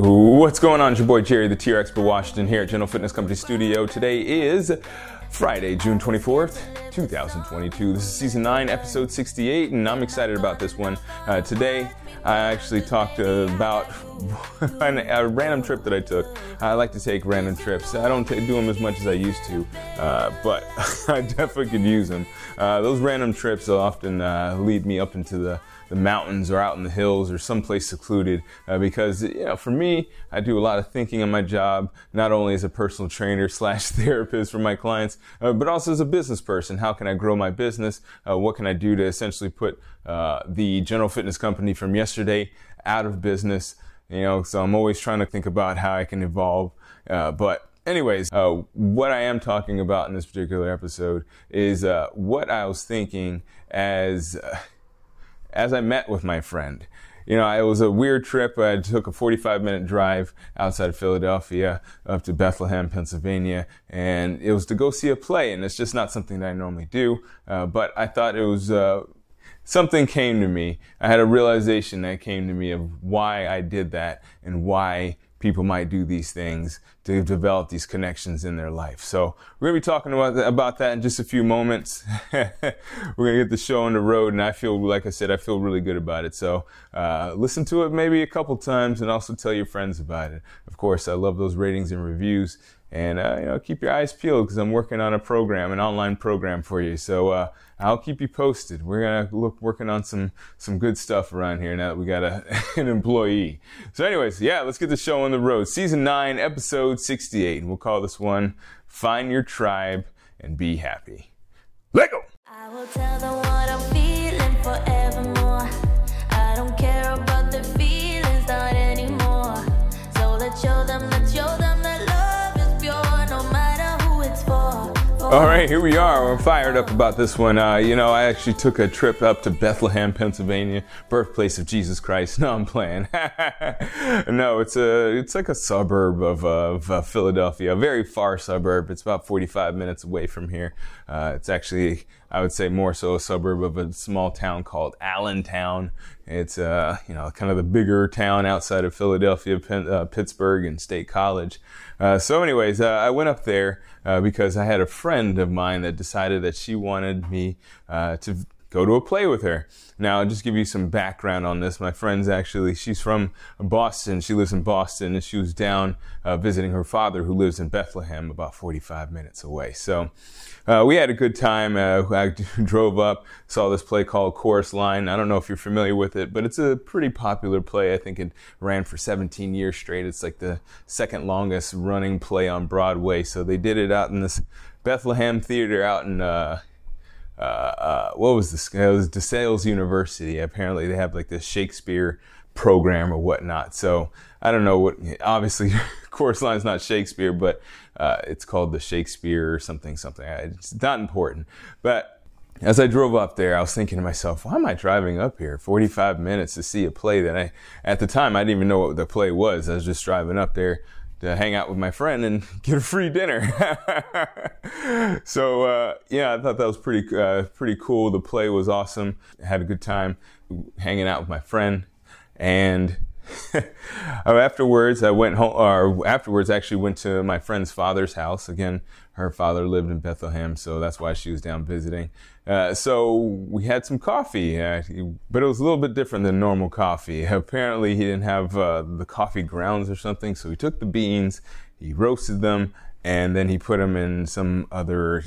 What's going on? It's your boy Jerry, the TRX for Washington here at General Fitness Company Studio. Today is Friday, June 24th, 2022. This is season 9, episode 68, and I'm excited about this one. Uh, today, I actually talked about a random trip that I took. I like to take random trips. I don't t- do them as much as I used to, uh, but I definitely could use them. Uh, those random trips often uh, lead me up into the the mountains or out in the hills or someplace secluded uh, because you know for me i do a lot of thinking on my job not only as a personal trainer slash therapist for my clients uh, but also as a business person. How can i grow my business? Uh, what can i do to essentially put uh, the general fitness company from yesterday out of business? You know so i'm always trying to think about how i can evolve uh, but anyways, uh, what I am talking about in this particular episode is uh, what I was thinking as uh, as I met with my friend. You know, it was a weird trip. I took a 45 minute drive outside of Philadelphia up to Bethlehem, Pennsylvania, and it was to go see a play. And it's just not something that I normally do, uh, but I thought it was uh, something came to me. I had a realization that came to me of why I did that and why people might do these things to develop these connections in their life. So we're gonna be talking about that, about that in just a few moments. we're gonna get the show on the road, and I feel, like I said, I feel really good about it. So uh, listen to it maybe a couple times, and also tell your friends about it. Of course, I love those ratings and reviews. And uh, you know, keep your eyes peeled because I'm working on a program, an online program for you. So uh, I'll keep you posted. We're gonna look working on some some good stuff around here now that we got a, an employee. So, anyways, yeah, let's get the show on the road. Season nine, episode 68. We'll call this one "Find Your Tribe and Be Happy." Let go. All right, here we are. We're fired up about this one. Uh, you know, I actually took a trip up to Bethlehem, Pennsylvania, birthplace of Jesus Christ. No, I'm playing. no, it's a it's like a suburb of, of uh, Philadelphia, a very far suburb. It's about 45 minutes away from here. Uh, it's actually, I would say, more so a suburb of a small town called Allentown. It's uh, you know kind of the bigger town outside of Philadelphia, Penn, uh, Pittsburgh, and State College. Uh, so, anyways, uh, I went up there because I had a friend of mine that decided that she wanted me uh, to go to a play with her. Now, I'll just give you some background on this. My friend's actually, she's from Boston. She lives in Boston, and she was down uh, visiting her father, who lives in Bethlehem, about 45 minutes away. So, uh, we had a good time. Uh, I drove up, saw this play called Chorus Line. I don't know if you're familiar with it, but it's a pretty popular play. I think it ran for 17 years straight. It's like the second longest running play on Broadway. So they did it out in this Bethlehem Theater out in uh, uh, uh, what was this? It was DeSales University. Apparently, they have like this Shakespeare program or whatnot. So I don't know what. Obviously, Chorus Line's not Shakespeare, but uh, it's called the Shakespeare or something, something. It's not important. But as I drove up there, I was thinking to myself, why am I driving up here 45 minutes to see a play that I, at the time, I didn't even know what the play was. I was just driving up there to hang out with my friend and get a free dinner. so uh, yeah, I thought that was pretty uh, pretty cool. The play was awesome. I had a good time hanging out with my friend, and afterwards I went home. Or afterwards, I actually went to my friend's father's house. Again, her father lived in Bethlehem, so that's why she was down visiting. Uh, so we had some coffee, uh, but it was a little bit different than normal coffee. Apparently, he didn't have uh, the coffee grounds or something, so he took the beans, he roasted them, and then he put them in some other,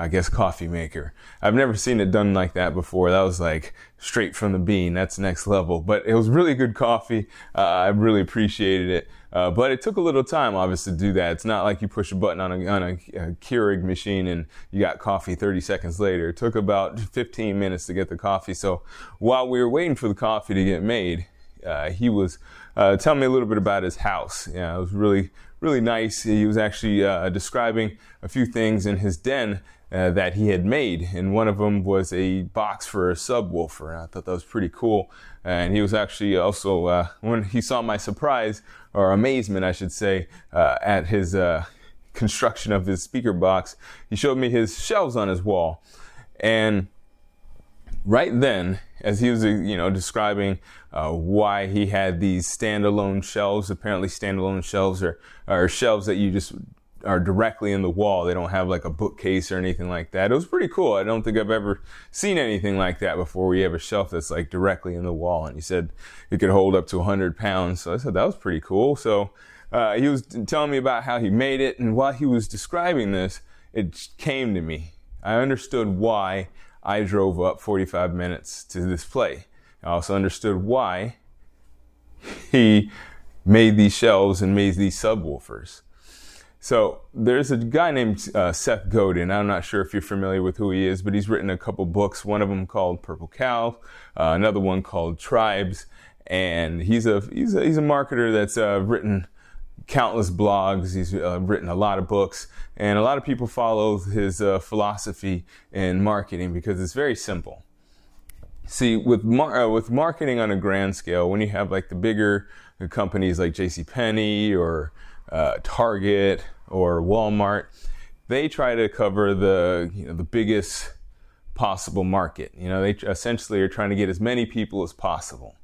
I guess, coffee maker. I've never seen it done like that before. That was like straight from the bean. That's next level. But it was really good coffee. Uh, I really appreciated it. Uh, but it took a little time, obviously, to do that. It's not like you push a button on a, on a, a Keurig machine and you got coffee 30 seconds later. It took about 15 minutes to get the coffee. So while we were waiting for the coffee to get made, uh, he was uh, tell me a little bit about his house. Yeah, it was really, really nice. He was actually uh, describing a few things in his den uh, that he had made, and one of them was a box for a subwoofer. And I thought that was pretty cool. And he was actually also uh, when he saw my surprise or amazement, I should say, uh, at his uh, construction of his speaker box, he showed me his shelves on his wall, and right then, as he was, you know, describing uh, why he had these standalone shelves, apparently standalone shelves are, are shelves that you just are directly in the wall. They don't have like a bookcase or anything like that. It was pretty cool. I don't think I've ever seen anything like that before. We have a shelf that's like directly in the wall, and he said it could hold up to 100 pounds. So I said that was pretty cool. So uh, he was telling me about how he made it, and while he was describing this, it came to me. I understood why I drove up 45 minutes to this play. I also understood why he made these shelves and made these subwoofers. So there's a guy named uh, Seth Godin. I'm not sure if you're familiar with who he is, but he's written a couple books. One of them called Purple Cow, uh, another one called Tribes, and he's a he's a, he's a marketer that's uh, written countless blogs. He's uh, written a lot of books, and a lot of people follow his uh, philosophy in marketing because it's very simple. See, with mar- uh, with marketing on a grand scale, when you have like the bigger companies like J.C. Penney or uh, Target or Walmart, they try to cover the you know, the biggest possible market. You know, they essentially are trying to get as many people as possible,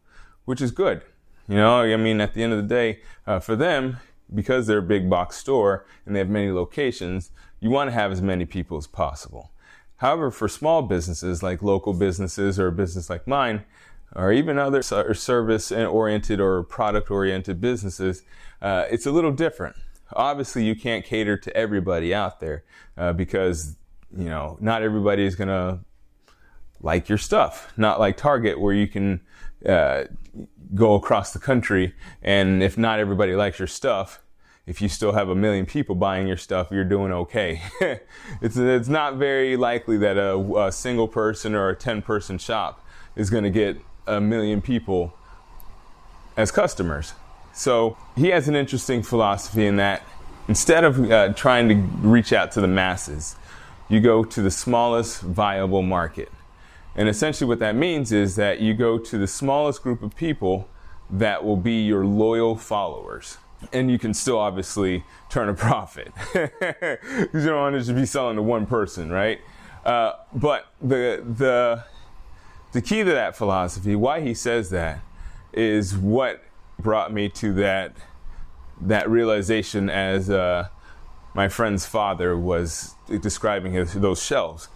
which is good. You know, I mean, at the end of the day, uh, for them, because they're a big box store and they have many locations, you want to have as many people as possible. However, for small businesses like local businesses or a business like mine, or even other service oriented or product oriented businesses, uh, it's a little different. Obviously, you can't cater to everybody out there uh, because you know not everybody is gonna like your stuff. Not like Target, where you can uh, go across the country, and if not everybody likes your stuff, if you still have a million people buying your stuff, you're doing okay. it's it's not very likely that a, a single person or a ten person shop is going to get a million people as customers. So he has an interesting philosophy in that instead of uh, trying to reach out to the masses, you go to the smallest viable market. And essentially, what that means is that you go to the smallest group of people that will be your loyal followers. And you can still obviously turn a profit because you don't want to just be selling to one person, right? Uh, but the the the key to that philosophy, why he says that, is what brought me to that that realization as uh, my friend's father was describing his, those shelves.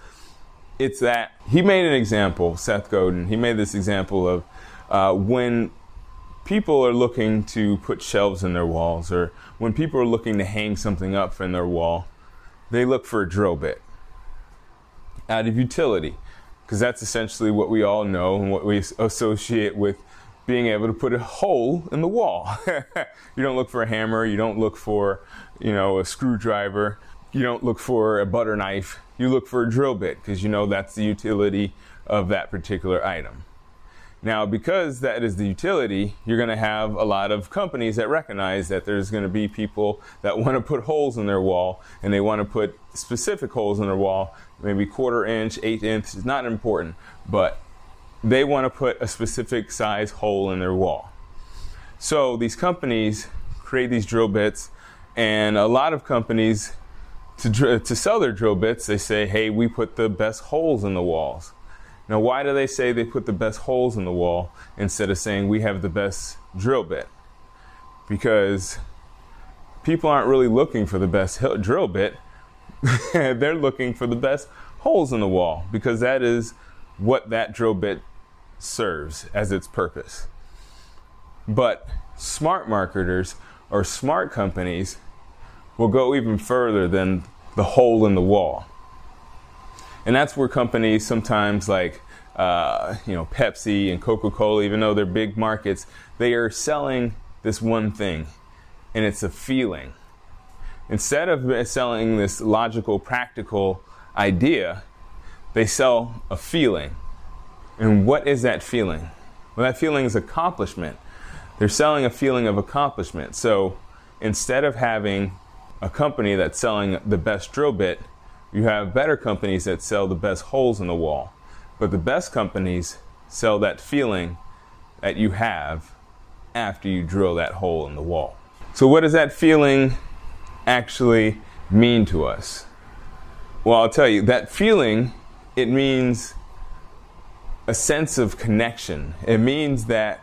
It's that he made an example, Seth Godin. He made this example of uh, when people are looking to put shelves in their walls, or when people are looking to hang something up in their wall, they look for a drill bit out of utility because that's essentially what we all know and what we associate with being able to put a hole in the wall. you don't look for a hammer, you don't look for, you know, a screwdriver, you don't look for a butter knife, you look for a drill bit because you know that's the utility of that particular item. Now, because that is the utility, you're going to have a lot of companies that recognize that there's going to be people that want to put holes in their wall and they want to put specific holes in their wall, maybe quarter inch, eight inch, it's not important, but they want to put a specific size hole in their wall. So these companies create these drill bits, and a lot of companies, to, to sell their drill bits, they say, hey, we put the best holes in the walls. Now, why do they say they put the best holes in the wall instead of saying we have the best drill bit? Because people aren't really looking for the best drill bit, they're looking for the best holes in the wall because that is what that drill bit serves as its purpose. But smart marketers or smart companies will go even further than the hole in the wall. And that's where companies sometimes like, uh, you know, Pepsi and Coca Cola, even though they're big markets, they are selling this one thing, and it's a feeling. Instead of selling this logical, practical idea, they sell a feeling. And what is that feeling? Well, that feeling is accomplishment. They're selling a feeling of accomplishment. So instead of having a company that's selling the best drill bit, you have better companies that sell the best holes in the wall. But the best companies sell that feeling that you have after you drill that hole in the wall. So, what is that feeling actually mean to us? Well, I'll tell you, that feeling, it means a sense of connection. It means that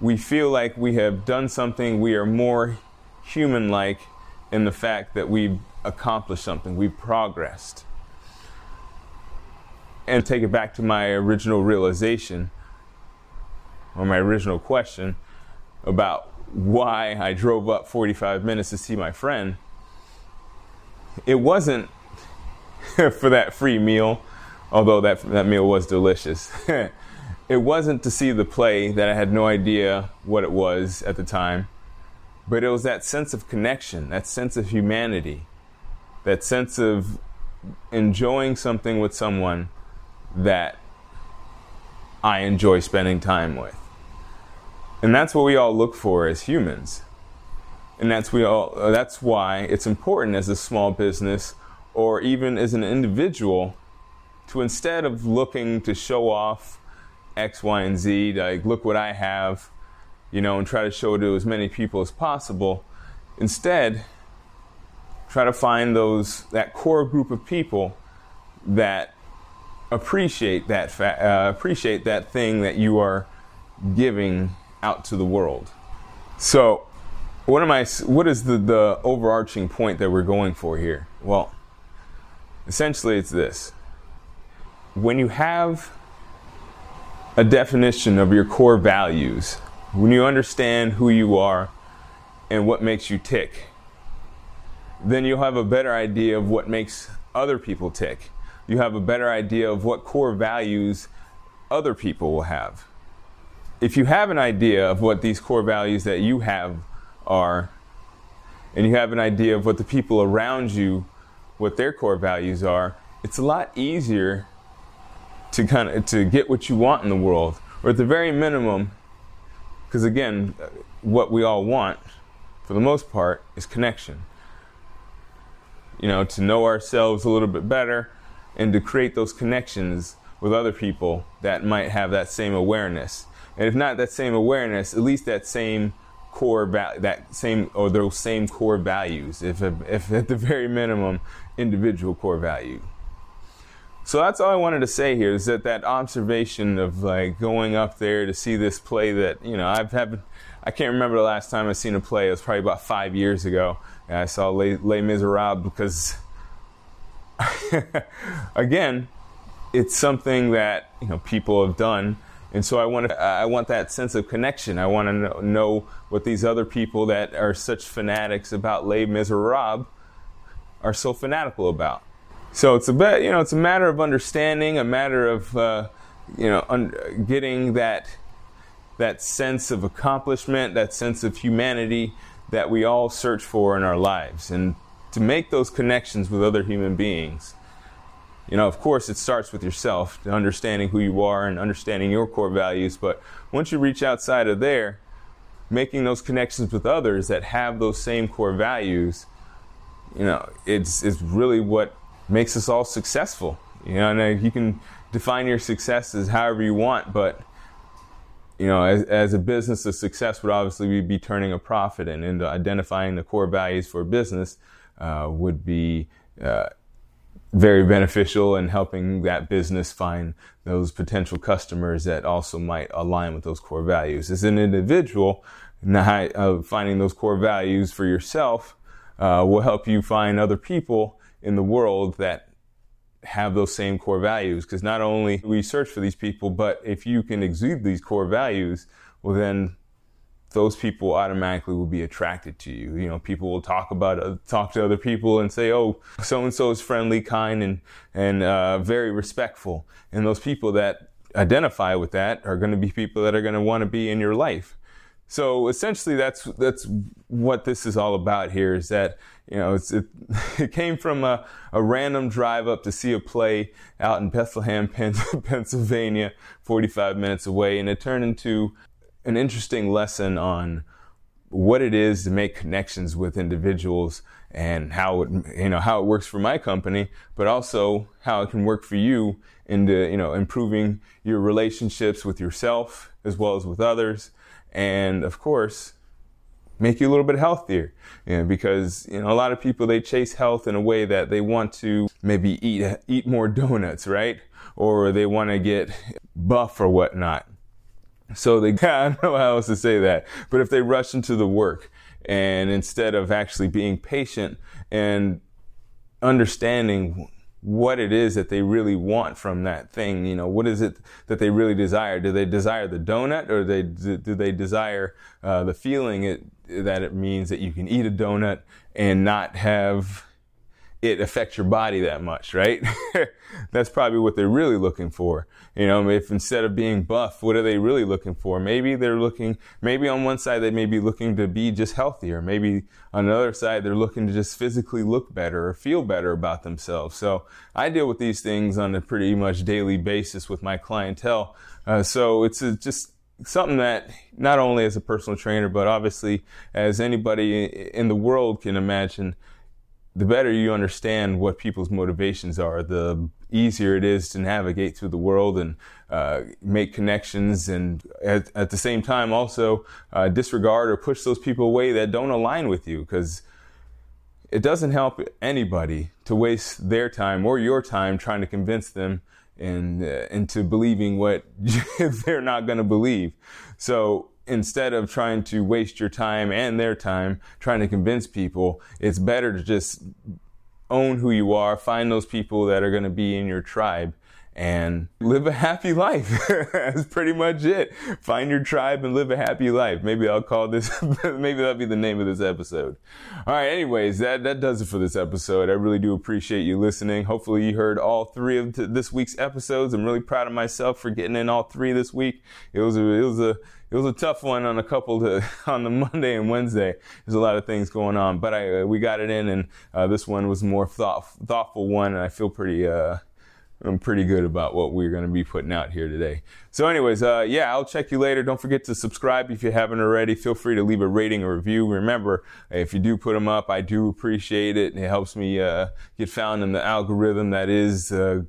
we feel like we have done something, we are more human like in the fact that we've accomplished something, we've progressed. And take it back to my original realization or my original question about why I drove up 45 minutes to see my friend. It wasn't for that free meal, although that, that meal was delicious. it wasn't to see the play that I had no idea what it was at the time, but it was that sense of connection, that sense of humanity, that sense of enjoying something with someone that I enjoy spending time with. And that's what we all look for as humans. And that's we all that's why it's important as a small business or even as an individual to instead of looking to show off X, Y, and Z, like look what I have, you know, and try to show it to as many people as possible. Instead, try to find those that core group of people that appreciate that fa- uh, appreciate that thing that you are giving out to the world. So, what am I? What is the the overarching point that we're going for here? Well, essentially, it's this: when you have a definition of your core values, when you understand who you are and what makes you tick, then you'll have a better idea of what makes other people tick you have a better idea of what core values other people will have. If you have an idea of what these core values that you have are, and you have an idea of what the people around you, what their core values are, it's a lot easier to kind of to get what you want in the world, or at the very minimum, because again, what we all want, for the most part, is connection. You know, to know ourselves a little bit better, and to create those connections with other people that might have that same awareness. And if not that same awareness, at least that same core value, that same or those same core values, if, if at the very minimum, individual core value. So that's all I wanted to say here is that that observation of like going up there to see this play that you know I've had I can't remember the last time I've seen a play. It was probably about five years ago. And I saw Les, Les Miserables because again, it's something that you know people have done, and so I want to, I want that sense of connection. I want to know, what these other people that are such fanatics about Les Miserables are so fanatical about. So it's a bit, you know, it's a matter of understanding, a matter of uh, you know un- getting that that sense of accomplishment, that sense of humanity that we all search for in our lives, and to make those connections with other human beings. You know, of course, it starts with yourself, understanding who you are and understanding your core values. But once you reach outside of there, making those connections with others that have those same core values, you know, it's, it's really what makes us all successful. You know, and you can define your success as however you want, but you know, as, as a business, a success would obviously be turning a profit and into identifying the core values for a business uh, would be uh, very beneficial in helping that business find those potential customers that also might align with those core values. As an individual, uh, finding those core values for yourself uh, will help you find other people in the world that have those same core values. Because not only we search for these people, but if you can exude these core values, well then those people automatically will be attracted to you. You know, people will talk about uh, talk to other people and say, "Oh, so and so is friendly, kind, and and uh, very respectful." And those people that identify with that are going to be people that are going to want to be in your life. So essentially, that's that's what this is all about. Here is that you know it, it came from a, a, random drive up to see a play out in Bethlehem, Pennsylvania, 45 minutes away, and it turned into an interesting lesson on what it is to make connections with individuals and how it you know how it works for my company, but also how it can work for you into you know improving your relationships with yourself as well as with others, and of course make you a little bit healthier. You know, because you know a lot of people they chase health in a way that they want to maybe eat eat more donuts, right? Or they want to get buff or whatnot. So they, I don't know how else to say that, but if they rush into the work and instead of actually being patient and understanding what it is that they really want from that thing, you know, what is it that they really desire? Do they desire the donut or they, do they desire uh, the feeling it, that it means that you can eat a donut and not have it affects your body that much, right? That's probably what they're really looking for. You know, if instead of being buff, what are they really looking for? Maybe they're looking, maybe on one side they may be looking to be just healthier. Maybe on the other side they're looking to just physically look better or feel better about themselves. So I deal with these things on a pretty much daily basis with my clientele. Uh, so it's a, just something that not only as a personal trainer, but obviously as anybody in the world can imagine, the better you understand what people's motivations are, the easier it is to navigate through the world and uh, make connections, and at, at, the same time also uh, disregard or push those people away that don't align with you, because it doesn't help anybody to waste their time or your time trying to convince them in, uh, into believing what they're not going to believe. So instead of trying to waste your time and their time trying to convince people, it's better to just own who you are, find those people that are going to be in your tribe and live a happy life. That's pretty much it. Find your tribe and live a happy life. Maybe I'll call this, maybe that'll be the name of this episode. All right. Anyways, that, that does it for this episode. I really do appreciate you listening. Hopefully you heard all three of this week's episodes. I'm really proud of myself for getting in all three this week. It was a, it was a, it was a tough one on a couple to, on the Monday and Wednesday. There's a lot of things going on, but I, we got it in and, uh, this one was more thought, thoughtful one and I feel pretty, uh, I'm pretty good about what we're going to be putting out here today. So, anyways, uh, yeah, I'll check you later. Don't forget to subscribe if you haven't already. Feel free to leave a rating or review. Remember, if you do put them up, I do appreciate it. It helps me uh, get found in the algorithm that is uh,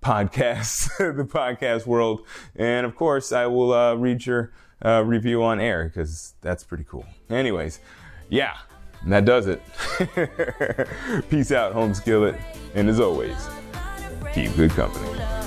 podcasts, the podcast world. And of course, I will uh, read your uh, review on air because that's pretty cool. Anyways, yeah, that does it. Peace out, home skillet. And as always, Keep good company.